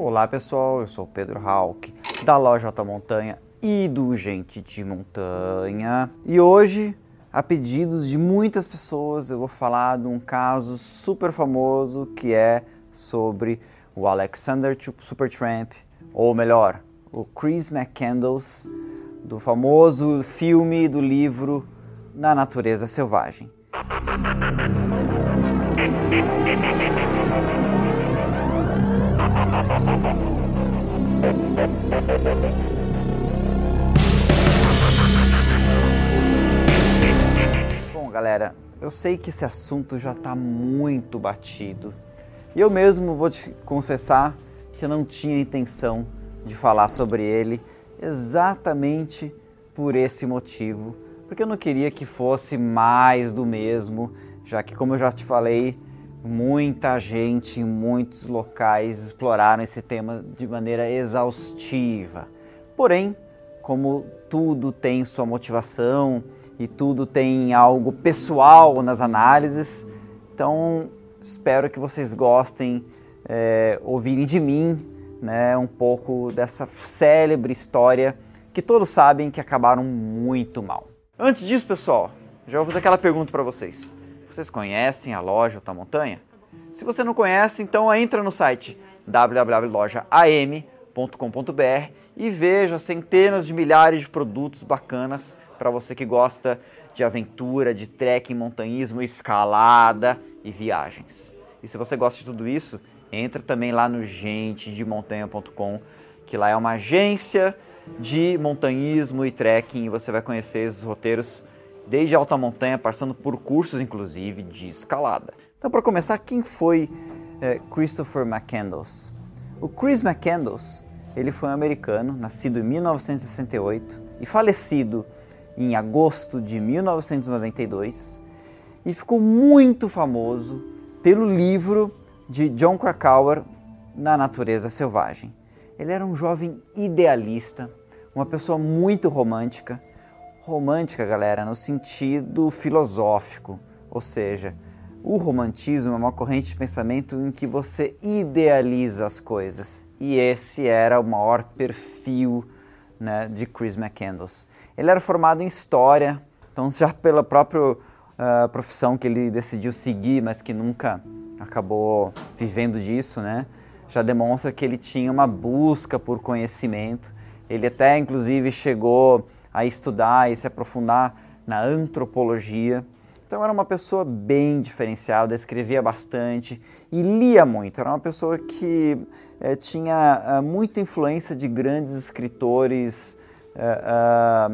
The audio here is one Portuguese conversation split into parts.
Olá pessoal, eu sou Pedro Hawk da loja Alta Montanha e do Gente de Montanha e hoje, a pedidos de muitas pessoas, eu vou falar de um caso super famoso que é sobre o Alexander Supertramp, ou melhor, o Chris McCandles, do famoso filme do livro Na Natureza Selvagem. Bom, galera, eu sei que esse assunto já está muito batido. E eu mesmo vou te confessar que eu não tinha intenção de falar sobre ele exatamente por esse motivo, porque eu não queria que fosse mais do mesmo, já que, como eu já te falei, Muita gente em muitos locais exploraram esse tema de maneira exaustiva. Porém, como tudo tem sua motivação e tudo tem algo pessoal nas análises, então espero que vocês gostem é, ouvirem de mim né, um pouco dessa célebre história que todos sabem que acabaram muito mal. Antes disso, pessoal, já vou fazer aquela pergunta para vocês. Vocês conhecem a loja Alta Montanha? Se você não conhece, então entra no site www.lojaam.com.br e veja centenas de milhares de produtos bacanas para você que gosta de aventura, de trekking, montanhismo, escalada e viagens. E se você gosta de tudo isso, entra também lá no gentedemontanha.com, que lá é uma agência de montanhismo e trekking e você vai conhecer esses roteiros desde alta montanha, passando por cursos inclusive de escalada. Então, para começar, quem foi é, Christopher McCandless? O Chris McCandless, ele foi um americano, nascido em 1968 e falecido em agosto de 1992 e ficou muito famoso pelo livro de John Krakauer, Na Natureza Selvagem. Ele era um jovem idealista, uma pessoa muito romântica, romântica, galera, no sentido filosófico, ou seja, o romantismo é uma corrente de pensamento em que você idealiza as coisas, e esse era o maior perfil né, de Chris McCandless. Ele era formado em História, então já pela própria uh, profissão que ele decidiu seguir, mas que nunca acabou vivendo disso, né, já demonstra que ele tinha uma busca por conhecimento. Ele até, inclusive, chegou a estudar e se aprofundar na antropologia. Então era uma pessoa bem diferenciada, escrevia bastante e lia muito. Era uma pessoa que é, tinha é, muita influência de grandes escritores é,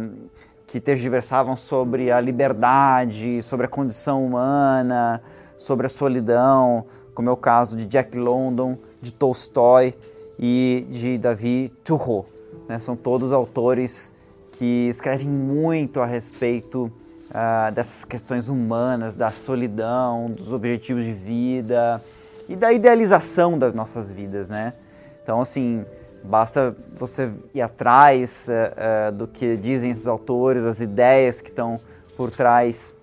que tergiversavam sobre a liberdade, sobre a condição humana, sobre a solidão, como é o caso de Jack London, de Tolstói e de David Thoreau. Né? São todos autores que escrevem muito a respeito uh, dessas questões humanas, da solidão, dos objetivos de vida e da idealização das nossas vidas, né? Então, assim, basta você ir atrás uh, uh, do que dizem esses autores, as ideias que estão por trás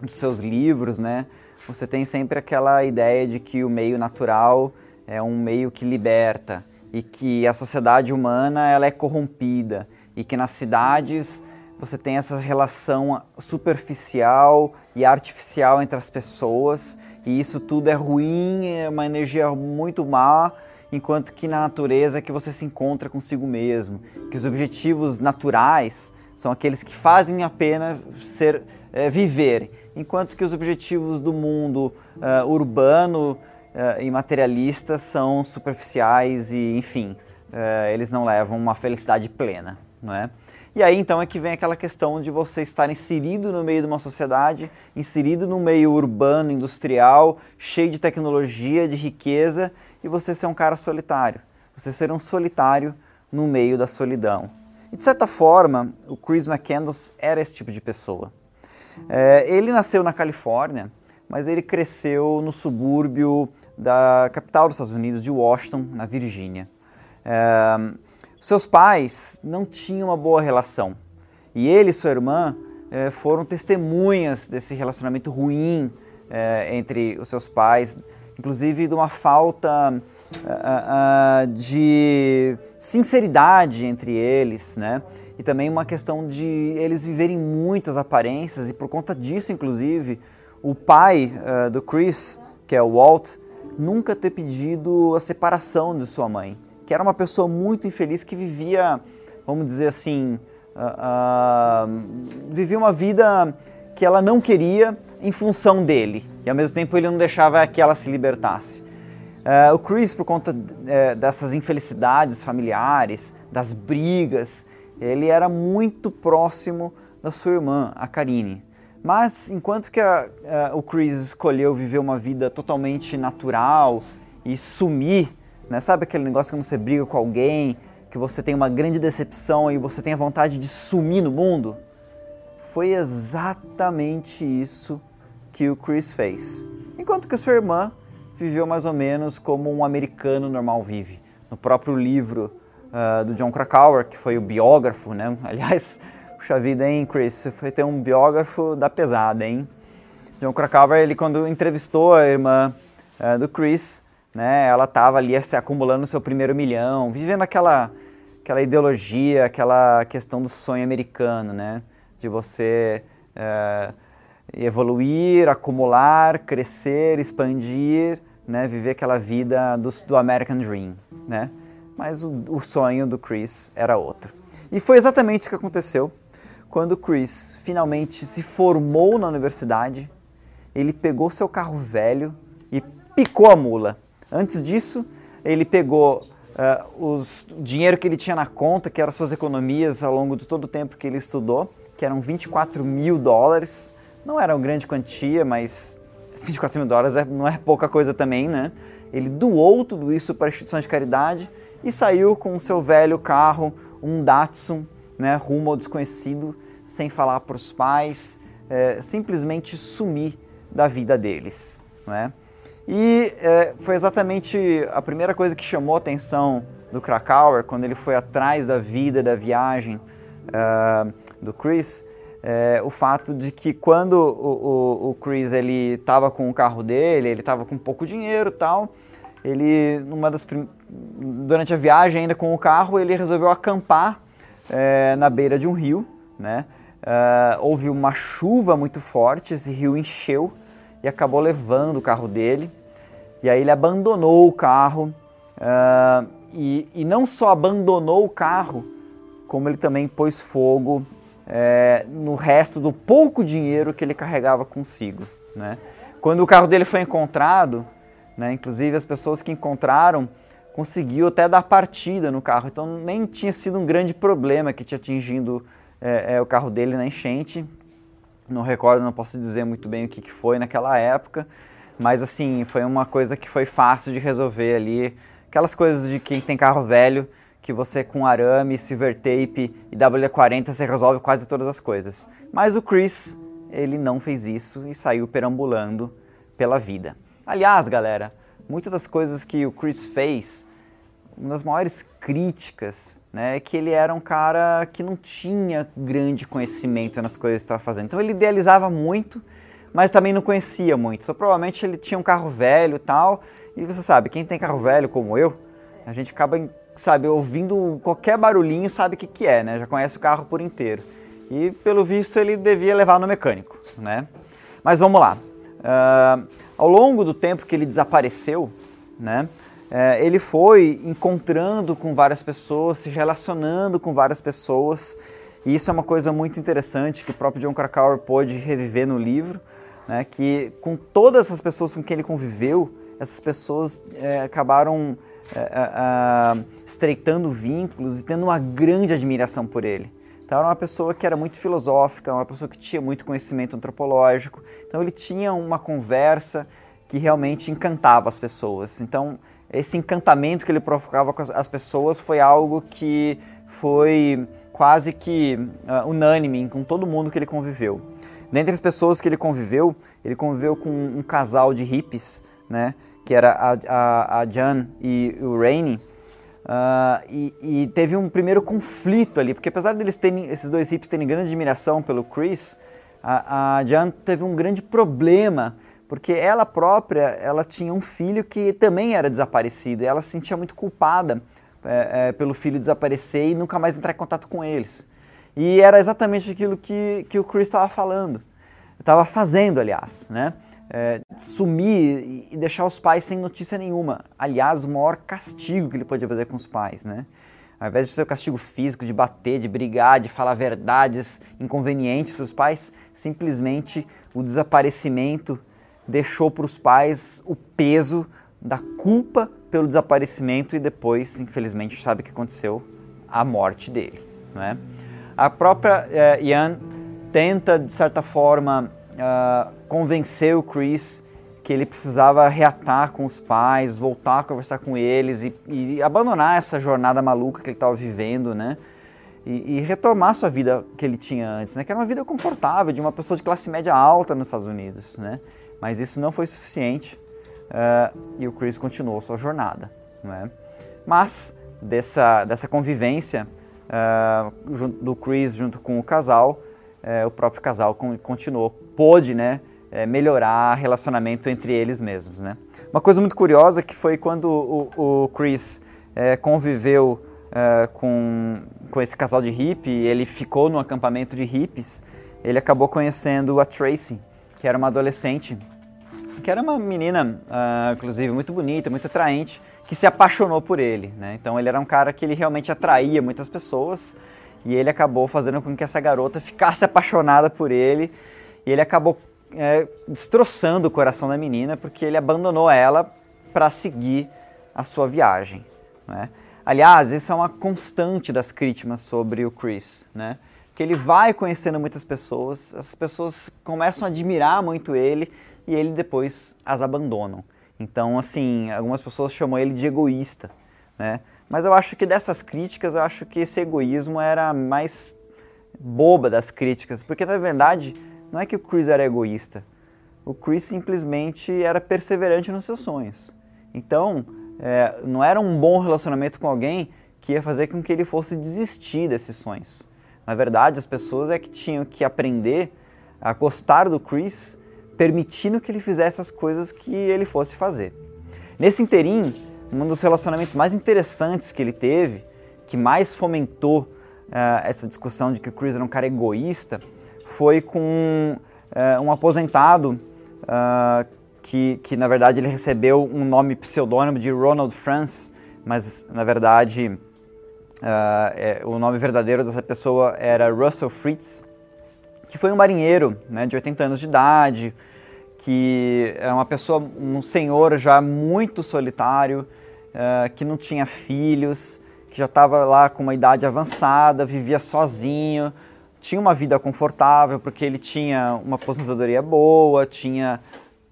dos seus livros, né? Você tem sempre aquela ideia de que o meio natural é um meio que liberta e que a sociedade humana ela é corrompida e que nas cidades você tem essa relação superficial e artificial entre as pessoas. E isso tudo é ruim, é uma energia muito má, enquanto que na natureza é que você se encontra consigo mesmo, que os objetivos naturais são aqueles que fazem a pena ser é, viver, enquanto que os objetivos do mundo uh, urbano uh, e materialista são superficiais e, enfim, uh, eles não levam uma felicidade plena não é? E aí então é que vem aquela questão de você estar inserido no meio de uma sociedade, inserido no meio urbano, industrial, cheio de tecnologia, de riqueza, e você ser um cara solitário. Você ser um solitário no meio da solidão. E de certa forma, o Chris McCandless era esse tipo de pessoa. É, ele nasceu na Califórnia, mas ele cresceu no subúrbio da capital dos Estados Unidos, de Washington, na Virgínia. É, seus pais não tinham uma boa relação e ele e sua irmã eh, foram testemunhas desse relacionamento ruim eh, entre os seus pais, inclusive de uma falta uh, de sinceridade entre eles, né? E também uma questão de eles viverem muitas aparências e por conta disso, inclusive, o pai do Chris, que é o Walt, nunca ter pedido a separação de sua mãe, que era uma pessoa muito infeliz que vivia, vamos dizer assim, vivia uma vida que ela não queria em função dele e ao mesmo tempo ele não deixava que ela se libertasse. Uh, o Chris, por conta uh, dessas infelicidades familiares, das brigas, ele era muito próximo da sua irmã, a Karine. Mas enquanto que a, uh, o Chris escolheu viver uma vida totalmente natural e sumir, né? sabe aquele negócio quando você briga com alguém, que você tem uma grande decepção e você tem a vontade de sumir no mundo? Foi exatamente isso que o Chris fez. Enquanto que sua irmã viveu mais ou menos como um americano normal vive. No próprio livro uh, do John Krakauer, que foi o biógrafo, né? Aliás, puxa vida, hein, Chris? Você foi ter um biógrafo da pesada, hein? John Krakauer, ele quando entrevistou a irmã uh, do Chris, né? Ela estava ali se acumulando seu primeiro milhão, vivendo aquela aquela ideologia, aquela questão do sonho americano, né? De você uh, evoluir, acumular, crescer, expandir, né, viver aquela vida do, do American Dream, né? Mas o, o, sonho do Chris era outro. E foi exatamente o que aconteceu quando o Chris finalmente se formou na universidade. Ele pegou seu carro velho e picou a mula. Antes disso, ele pegou uh, os, o dinheiro que ele tinha na conta, que eram suas economias ao longo de todo o tempo que ele estudou, que eram 24 mil dólares. Não era uma grande quantia, mas 24 mil dólares é, não é pouca coisa também, né? Ele doou tudo isso para instituições de caridade e saiu com o seu velho carro, um Datsun, né, rumo ao desconhecido, sem falar para os pais, é, simplesmente sumir da vida deles. Né? E é, foi exatamente a primeira coisa que chamou a atenção do Krakauer quando ele foi atrás da vida, da viagem uh, do Chris, é, o fato de que quando o, o, o Chris ele estava com o carro dele, ele estava com pouco dinheiro tal, ele numa das durante a viagem ainda com o carro ele resolveu acampar é, na beira de um rio, né? Uh, houve uma chuva muito forte, esse rio encheu e acabou levando o carro dele. E aí ele abandonou o carro uh, e, e não só abandonou o carro, como ele também pôs fogo é, no resto do pouco dinheiro que ele carregava consigo. Né? Quando o carro dele foi encontrado, né, inclusive as pessoas que encontraram conseguiu até dar partida no carro, então nem tinha sido um grande problema que tinha atingido é, é, o carro dele na enchente. Não recordo, não posso dizer muito bem o que, que foi naquela época, mas assim, foi uma coisa que foi fácil de resolver ali. Aquelas coisas de quem tem carro velho, que você com arame, silver tape e W40 você resolve quase todas as coisas. Mas o Chris, ele não fez isso e saiu perambulando pela vida. Aliás, galera, muitas das coisas que o Chris fez, uma das maiores críticas, né, é que ele era um cara que não tinha grande conhecimento nas coisas que estava fazendo. Então ele idealizava muito, mas também não conhecia muito. Então provavelmente ele tinha um carro velho e tal, e você sabe, quem tem carro velho como eu, a gente acaba sabe, ouvindo qualquer barulhinho, sabe o que, que é, né? Já conhece o carro por inteiro. E pelo visto ele devia levar no mecânico, né? Mas vamos lá. Uh, ao longo do tempo que ele desapareceu, né? Uh, ele foi encontrando com várias pessoas, se relacionando com várias pessoas. E isso é uma coisa muito interessante que o próprio John Krakauer pôde reviver no livro, né? Que com todas essas pessoas com quem ele conviveu, essas pessoas é, acabaram é, é, estreitando vínculos e tendo uma grande admiração por ele. Então era uma pessoa que era muito filosófica, uma pessoa que tinha muito conhecimento antropológico. Então ele tinha uma conversa que realmente encantava as pessoas. Então esse encantamento que ele provocava com as pessoas foi algo que foi quase que uh, unânime com todo mundo que ele conviveu. Dentre as pessoas que ele conviveu, ele conviveu com um casal de hippies, né, que era a, a, a Jan e o Rainey, uh, e, e, teve um primeiro conflito ali, porque apesar deles terem, esses dois hippies terem grande admiração pelo Chris, a, a Jan teve um grande problema, porque ela própria ela tinha um filho que também era desaparecido e ela se sentia muito culpada é, é, pelo filho desaparecer e nunca mais entrar em contato com eles. E era exatamente aquilo que, que o Chris estava falando, estava fazendo, aliás, né? É, sumir e deixar os pais sem notícia nenhuma. Aliás, o maior castigo que ele podia fazer com os pais, né? Ao invés de ser o castigo físico, de bater, de brigar, de falar verdades inconvenientes para os pais, simplesmente o desaparecimento deixou para os pais o peso da culpa pelo desaparecimento e depois, infelizmente, sabe o que aconteceu? A morte dele. Né? A própria uh, Ian tenta, de certa forma, uh, convencer o Chris que ele precisava reatar com os pais, voltar a conversar com eles e, e abandonar essa jornada maluca que ele estava vivendo, né? E, e, retomar sua vida que ele tinha antes, né? Que era uma vida confortável de uma pessoa de classe média alta nos Estados Unidos, né? Mas isso não foi suficiente uh, e o Chris continuou sua jornada, né? Mas dessa dessa convivência uh, do Chris junto com o casal, uh, o próprio casal continuou, pôde, né? melhorar o relacionamento entre eles mesmos, né? Uma coisa muito curiosa que foi quando o, o Chris conviveu com, com esse casal de hippie, ele ficou no acampamento de hippies, ele acabou conhecendo a Tracy, que era uma adolescente, que era uma menina, uh, inclusive, muito bonita, muito atraente, que se apaixonou por ele. Né? Então ele era um cara que ele realmente atraía muitas pessoas e ele acabou fazendo com que essa garota ficasse apaixonada por ele e ele acabou é, destroçando o coração da menina porque ele abandonou ela para seguir a sua viagem. Né? Aliás, isso é uma constante das críticas sobre o Chris, né? que ele vai conhecendo muitas pessoas, as pessoas começam a admirar muito ele e ele depois as abandonam. Então, assim, algumas pessoas chamam ele de egoísta, né? Mas eu acho que dessas críticas, eu acho que esse egoísmo era mais boba das críticas, porque na verdade não é que o Chris era egoísta, o Chris simplesmente era perseverante nos seus sonhos. Então, é, não era um bom relacionamento com alguém que ia fazer com que ele fosse desistir desses sonhos. Na verdade, as pessoas é que tinham que aprender a gostar do Chris, permitindo que ele fizesse as coisas que ele fosse fazer. Nesse interim, um dos relacionamentos mais interessantes que ele teve, que mais fomentou uh, essa discussão de que o Chris era um cara egoísta, foi com uh, um aposentado uh, que, que, na verdade, ele recebeu um nome pseudônimo de Ronald France, mas, na verdade, Uh, é, o nome verdadeiro dessa pessoa era Russell Fritz, que foi um marinheiro né, de 80 anos de idade, que é uma pessoa, um senhor já muito solitário, uh, que não tinha filhos, que já estava lá com uma idade avançada, vivia sozinho, tinha uma vida confortável porque ele tinha uma aposentadoria boa, tinha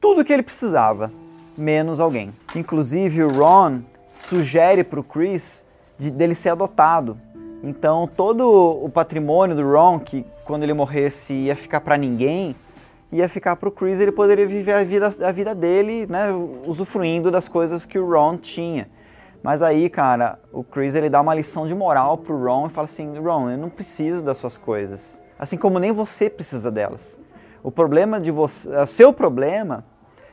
tudo o que ele precisava, menos alguém. Inclusive o Ron sugere para o Chris de, dele ser adotado. Então todo o patrimônio do Ron, que quando ele morresse ia ficar para ninguém, ia ficar para o Chris, ele poderia viver a vida, a vida dele, né, usufruindo das coisas que o Ron tinha. Mas aí, cara, o Chris ele dá uma lição de moral pro Ron e fala assim: Ron, eu não preciso das suas coisas, assim como nem você precisa delas. O problema de você, o seu problema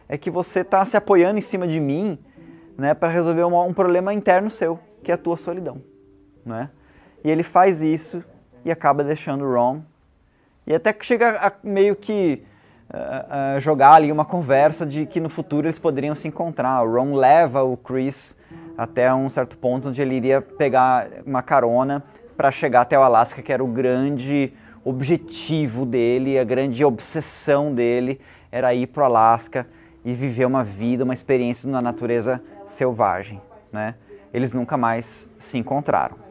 é que você está se apoiando em cima de mim, né, para resolver um, um problema interno seu que é a tua solidão, né? E ele faz isso e acaba deixando o Ron e até que chega a meio que uh, uh, jogar ali uma conversa de que no futuro eles poderiam se encontrar. O Ron leva o Chris até um certo ponto onde ele iria pegar uma carona para chegar até o Alasca, que era o grande objetivo dele, a grande obsessão dele era ir para o Alasca e viver uma vida, uma experiência na natureza selvagem, né? eles nunca mais se encontraram.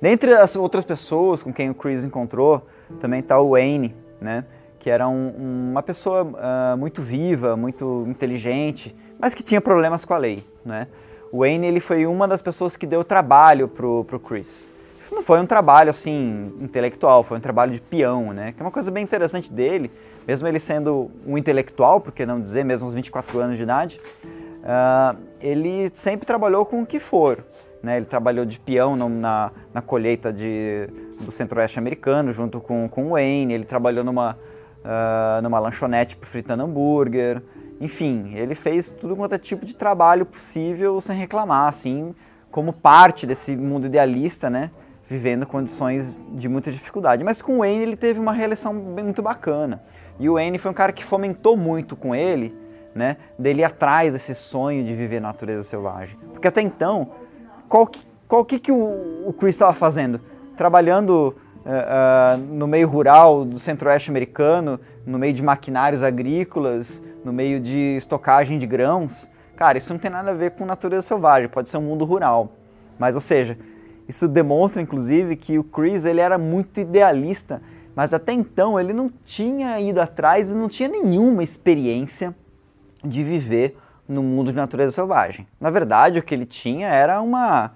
Dentre as outras pessoas com quem o Chris encontrou, também está o Wayne, né? que era um, uma pessoa uh, muito viva, muito inteligente, mas que tinha problemas com a lei. Né? O Wayne ele foi uma das pessoas que deu trabalho pro, pro Chris. Não foi um trabalho assim intelectual, foi um trabalho de peão, né? Que é uma coisa bem interessante dele, mesmo ele sendo um intelectual, por que não dizer, mesmo aos 24 anos de idade, uh, ele sempre trabalhou com o que for. Né? Ele trabalhou de peão na, na colheita de, do centro-oeste americano, junto com, com Wayne. Ele trabalhou numa, uh, numa lanchonete fritando hambúrguer. enfim, ele fez tudo quanto é tipo de trabalho possível sem reclamar, assim, como parte desse mundo idealista, né? Vivendo condições de muita dificuldade. Mas com o Wayne ele teve uma reeleição muito bacana. E o Wayne foi um cara que fomentou muito com ele, né? Dele atrás desse sonho de viver na natureza selvagem. Porque até então, qual que, qual que, que o, o Chris estava fazendo? Trabalhando uh, uh, no meio rural do centro-oeste americano, no meio de maquinários agrícolas, no meio de estocagem de grãos. Cara, isso não tem nada a ver com natureza selvagem, pode ser um mundo rural. Mas, ou seja, isso demonstra, inclusive, que o Chris ele era muito idealista, mas até então ele não tinha ido atrás, ele não tinha nenhuma experiência de viver no mundo de natureza selvagem. Na verdade, o que ele tinha era uma,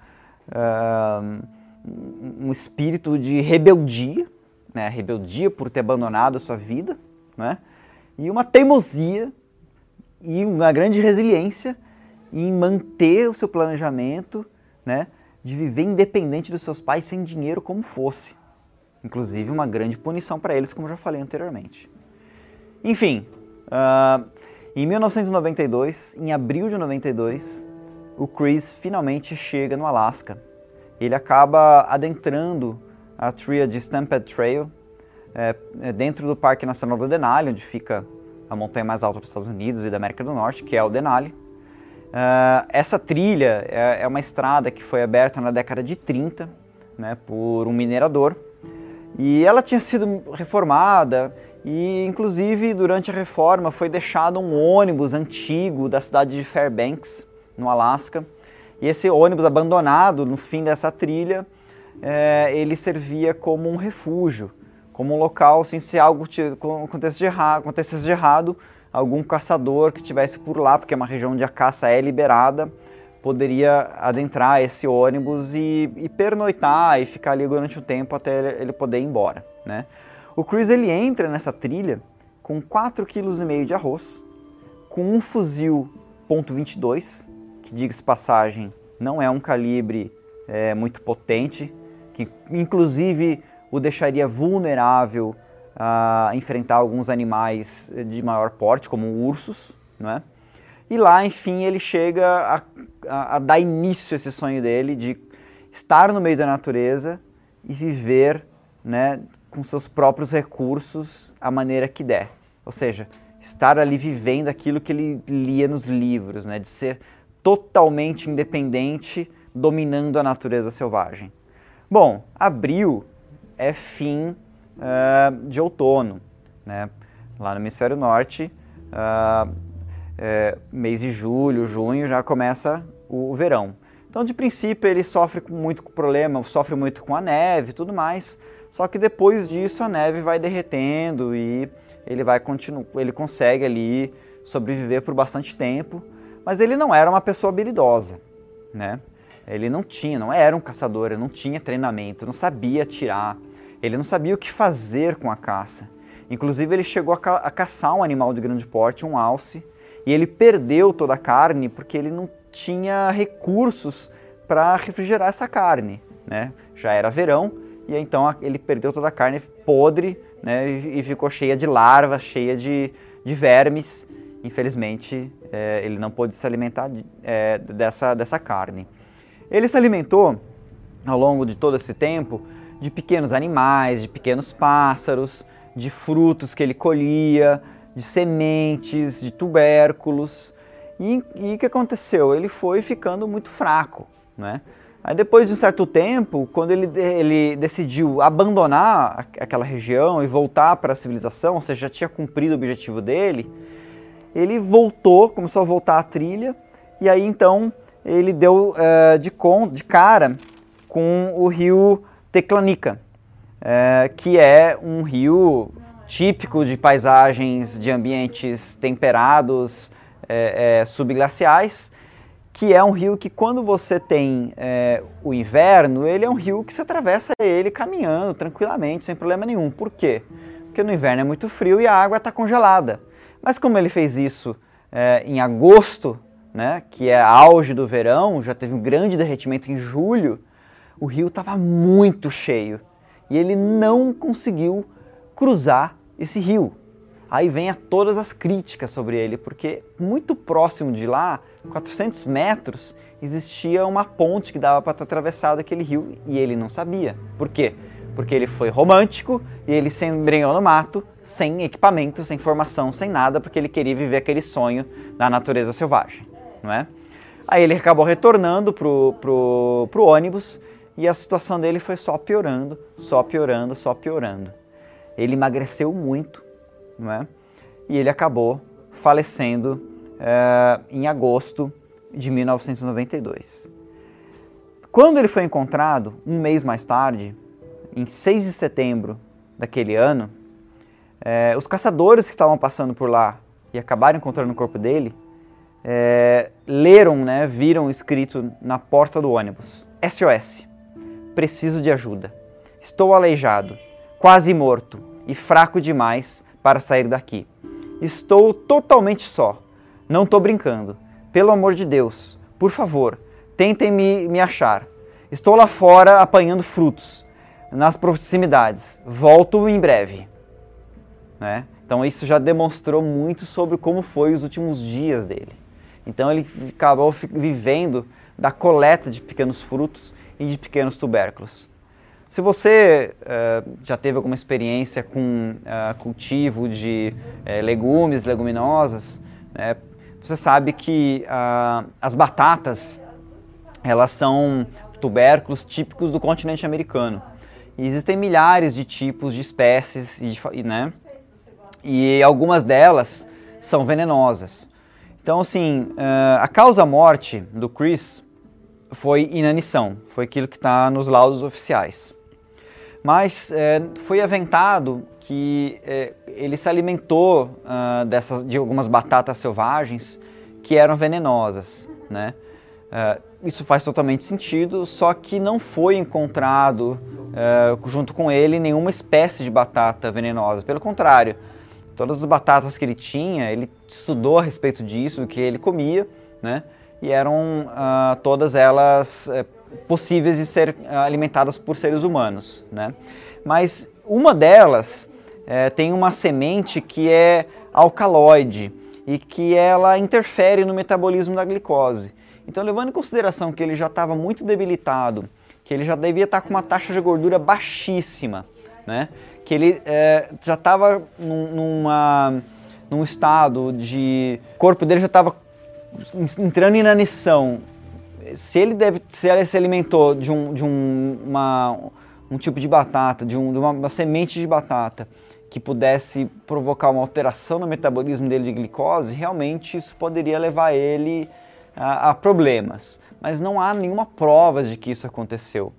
uh, um espírito de rebeldia, né? rebeldia por ter abandonado a sua vida, né? e uma teimosia e uma grande resiliência em manter o seu planejamento, né? de viver independente dos seus pais sem dinheiro como fosse. Inclusive uma grande punição para eles, como já falei anteriormente. Enfim, uh, em 1992, em abril de 92, o Chris finalmente chega no Alasca. Ele acaba adentrando a trilha de Stampede Trail é, é, dentro do Parque Nacional do Denali, onde fica a montanha mais alta dos Estados Unidos e da América do Norte, que é o Denali. Uh, essa trilha é, é, uma estrada que foi aberta na década de 30 né, por um minerador e ela tinha sido reformada e, inclusive, durante a reforma foi deixado um ônibus antigo da cidade de Fairbanks, no Alasca. E esse ônibus abandonado no fim dessa trilha, é, ele servia como um refúgio, como um local, assim, se algo acontecesse de, errado, acontecesse de errado, algum caçador que estivesse por lá, porque é uma região onde a caça é liberada, poderia adentrar esse ônibus e, e pernoitar e ficar ali durante um tempo até ele poder ir embora, né? O Chris ele entra nessa trilha com 4,5 kg de arroz, com um fuzil .22, que diga-se passagem, não é um calibre é, muito potente, que inclusive o deixaria vulnerável a enfrentar alguns animais de maior porte, como ursos, né? E lá, enfim, ele chega a, a, a dar início a esse sonho dele de estar no meio da natureza e viver né, com seus próprios recursos a maneira que der. Ou seja, estar ali vivendo aquilo que ele lia nos livros, né? de ser totalmente independente, dominando a natureza selvagem. Bom, abril é fim uh, de outono. Né? Lá no hemisfério norte, uh, é, mês de julho, junho, já começa o, verão. Então, de princípio, ele sofre com muito problema, sofre muito com a neve tudo mais, só que depois disso a neve vai derretendo e ele vai continuar, ele consegue ali sobreviver por bastante tempo, mas ele não era uma pessoa habilidosa, né? Ele não tinha, não era um caçador, ele não tinha treinamento, não sabia atirar, ele não sabia o que fazer com a caça. Inclusive ele chegou a, ca a caçar um animal de grande porte, um alce, e ele perdeu toda a carne porque ele não tinha recursos para refrigerar essa carne, né? Já era verão, e então ele perdeu toda a carne podre né, e ficou cheia de larvas, cheia de, de vermes. Infelizmente, é, ele não pôde se alimentar de, é, dessa, dessa carne. Ele se alimentou, ao longo de todo esse tempo, de pequenos animais, de pequenos pássaros, de frutos que ele colhia, de sementes, de tubérculos. E o que aconteceu? Ele foi ficando muito fraco. Né? Aí depois de um certo tempo, quando ele, ele decidiu abandonar aquela região e voltar para a civilização, ou seja, já tinha cumprido o objetivo dele, ele voltou, começou a voltar à trilha, e aí então ele deu uh, de, con, de cara com o rio Teclanica, uh, que é um rio típico de paisagens de ambientes temperados, é, é, subglaciais, que é um rio que quando você tem é, o inverno, ele é um rio que você atravessa ele caminhando tranquilamente, sem problema nenhum. Por quê? Porque no inverno é muito frio e a água está congelada. Mas como ele fez isso é, em agosto, né, que é auge do verão, já teve um grande derretimento em julho, o rio estava muito cheio e ele não conseguiu cruzar esse rio. Aí vem todas as críticas sobre ele, porque muito próximo de lá, 400 metros, existia uma ponte que dava para atravessar aquele rio e ele não sabia. Por quê? Porque ele foi romântico e ele se embrenhou no mato, sem equipamento, sem formação, sem nada, porque ele queria viver aquele sonho da natureza selvagem, não é? Aí ele acabou retornando pro, pro, pro ônibus e a situação dele foi só piorando, só piorando, só piorando. Ele emagreceu muito, não é? E ele acabou falecendo é, em agosto de 1992. Quando ele foi encontrado, um mês mais tarde, em 6 de setembro daquele ano, é, os caçadores que estavam passando por lá e acabaram encontrando o corpo dele, é, leram, né, viram escrito na porta do ônibus: SOS, preciso de ajuda. Estou aleijado, quase morto e fraco demais para sair daqui. Estou totalmente só. Não estou brincando. Pelo amor de Deus, por favor, tentem me, me achar. Estou lá fora apanhando frutos, nas proximidades. Volto em breve. Né? Então isso já demonstrou muito sobre como foi os últimos dias dele. Então ele acabou vivendo da coleta de pequenos frutos e de pequenos tubérculos. Se você uh, já teve alguma experiência com uh, cultivo de uh, legumes, leguminosas, né, você sabe que as batatas elas são tubérculos típicos do continente americano. E existem milhares de tipos de espécies, e, né, e algumas delas são venenosas. Então, assim, a causa-morte do Chris foi inanição, foi aquilo que está nos laudos oficiais. Mas é, foi aventado que é, ele se alimentou uh, dessas, de algumas batatas selvagens que eram venenosas, né? Uh, isso faz totalmente sentido, só que não foi encontrado uh, junto com ele nenhuma espécie de batata venenosa. Pelo contrário, todas as batatas que ele tinha, ele estudou a respeito disso, do que ele comia, né? E eram todas elas uh, possíveis de ser alimentadas por seres humanos, né? Mas uma delas uh, tem uma semente que é alcaloide e que ela interfere no metabolismo da glicose. Então, levando em consideração que ele já estava muito debilitado, que ele já devia estar com uma taxa de gordura baixíssima, né? que ele é, já estava num, numa, num estado de. O corpo dele já estava entrando em inanição. Se ele, deve, se ele se alimentou de, um, de um, uma, um tipo de batata, de, um, de uma, uma semente de batata, que pudesse provocar uma alteração no metabolismo dele de glicose, realmente isso poderia levar ele a, a, problemas. Mas não há nenhuma prova de que isso aconteceu.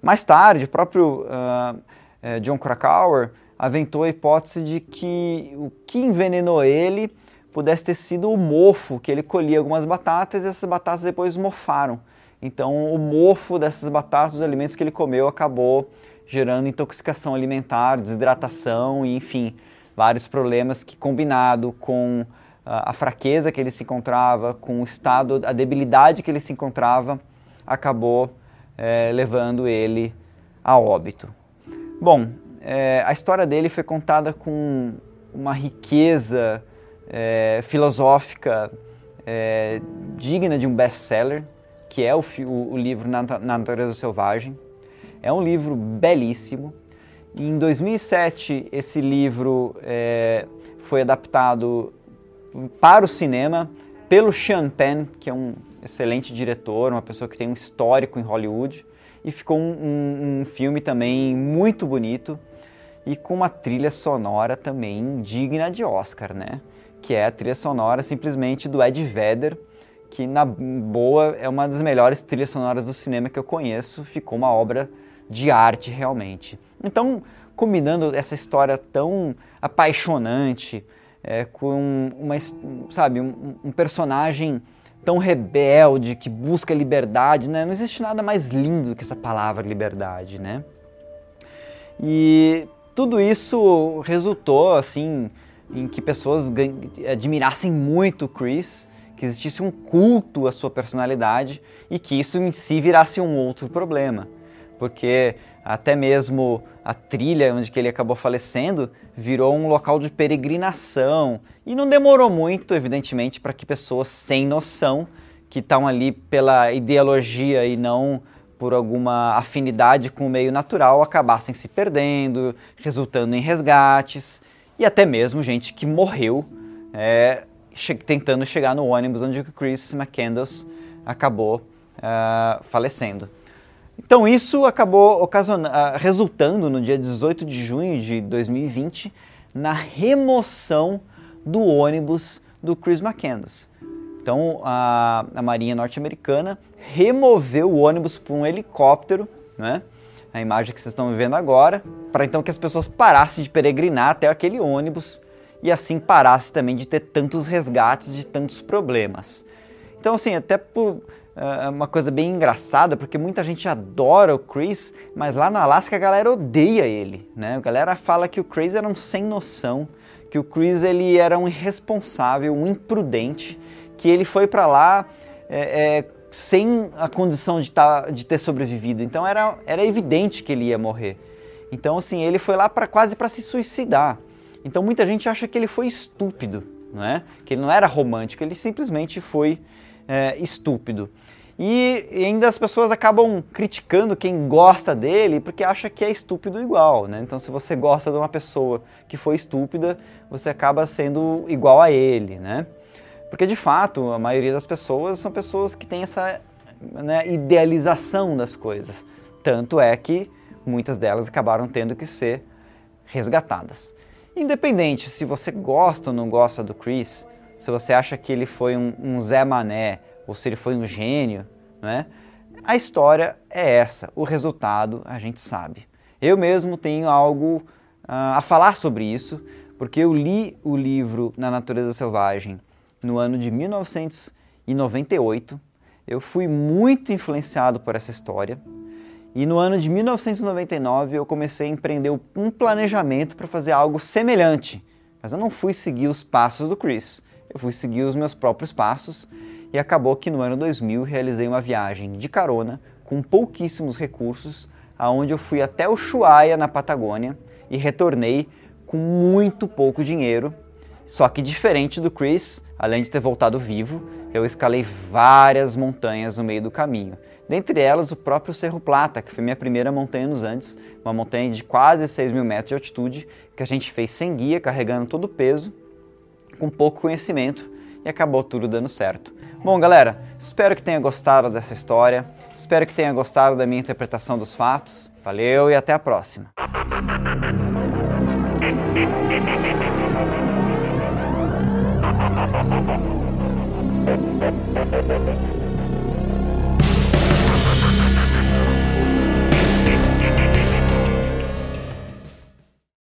Mais tarde, o próprio uh, John Krakauer aventou a hipótese de que o que envenenou ele pudesse ter sido o mofo, que ele colhia algumas batatas e essas batatas depois mofaram. Então, o mofo dessas batatas, os alimentos que ele comeu, acabou gerando intoxicação alimentar, desidratação e, enfim, vários problemas que, combinado com a fraqueza que ele se encontrava, com o estado, a debilidade que ele se encontrava, acabou é, levando ele a óbito. Bom, é, a história dele foi contada com uma riqueza é, filosófica é, digna de um best-seller, que é o, o, o livro Na Natureza Selvagem. É um livro belíssimo. E em 2007, esse livro é, foi adaptado para o cinema pelo Sean Penn, que é um excelente diretor, uma pessoa que tem um histórico em Hollywood. E ficou um, um, um filme também muito bonito e com uma trilha sonora também digna de Oscar, né? Que é a trilha sonora simplesmente do Ed Vedder, que na boa é uma das melhores trilhas sonoras do cinema que eu conheço, ficou uma obra de arte realmente. Então, combinando essa história tão apaixonante é, com uma, sabe, um, um, personagem tão rebelde que busca liberdade, né? Não existe nada mais lindo que essa palavra liberdade, né? E tudo isso resultou assim em que pessoas admirassem muito o Chris, que existisse um culto à sua personalidade e que isso em si virasse um outro problema. porque até mesmo a trilha onde ele acabou falecendo virou um local de peregrinação e não demorou muito, evidentemente, para que pessoas sem noção que estão ali pela ideologia e não por alguma afinidade com o meio natural acabassem se perdendo, resultando em resgates e até mesmo gente que morreu é, che tentando chegar no ônibus onde o Chris McCandless acabou uh, falecendo. Então isso acabou uh, resultando no dia 18 de junho de 2020 na remoção do ônibus do Chris McCandless. Então a, a Marinha norte-americana removeu o ônibus por um helicóptero, né? A imagem que vocês estão vendo agora, para então que as pessoas parassem de peregrinar até aquele ônibus e assim parasse também de ter tantos resgates, de tantos problemas. Então, assim, até por uh, uma coisa bem engraçada, porque muita gente adora o Chris, mas lá na Alaska a galera odeia ele, né? A galera fala que o Chris era um sem noção, que o Chris ele era um irresponsável, um imprudente, que ele foi para lá é, é, sem a condição de, tá, de ter sobrevivido. Então era, era evidente que ele ia morrer. Então, assim, ele foi lá para quase para se suicidar. Então muita gente acha que ele foi estúpido, não é? Que ele não era romântico, ele simplesmente foi é, estúpido. E, ainda as pessoas acabam criticando quem gosta dele porque acha que é estúpido igual, né? Então se você gosta de uma pessoa que foi estúpida, você acaba sendo igual a ele, né? Porque de fato a maioria das pessoas são pessoas que têm essa né, idealização das coisas. Tanto é que muitas delas acabaram tendo que ser resgatadas. Independente se você gosta ou não gosta do Chris, se você acha que ele foi um, um Zé Mané ou se ele foi um gênio, né? A história é essa, o resultado a gente sabe. Eu mesmo tenho algo uh, a falar sobre isso, porque eu li o livro Na Natureza Selvagem no ano de 1998. Eu fui muito influenciado por essa história. E no ano de 1999 eu comecei a empreender um planejamento para fazer algo semelhante. Mas eu não fui seguir os passos do Chris, eu fui seguir os meus próprios passos e acabou que no ano 2000 realizei uma viagem de carona com pouquíssimos recursos, aonde eu fui até o Ushuaia na Patagônia e retornei com muito pouco dinheiro. Só que diferente do Chris, além de ter voltado vivo, eu escalei várias montanhas no meio do caminho. Dentre elas, o próprio Cerro Plata, que foi minha primeira montanha nos Andes, uma montanha de quase 6 mil metros de altitude, que a gente fez sem guia, carregando todo o peso, com pouco conhecimento, e acabou tudo dando certo. Bom, galera, espero que tenha gostado dessa história, espero que tenha gostado da minha interpretação dos fatos. Valeu e até a próxima! ハハハハ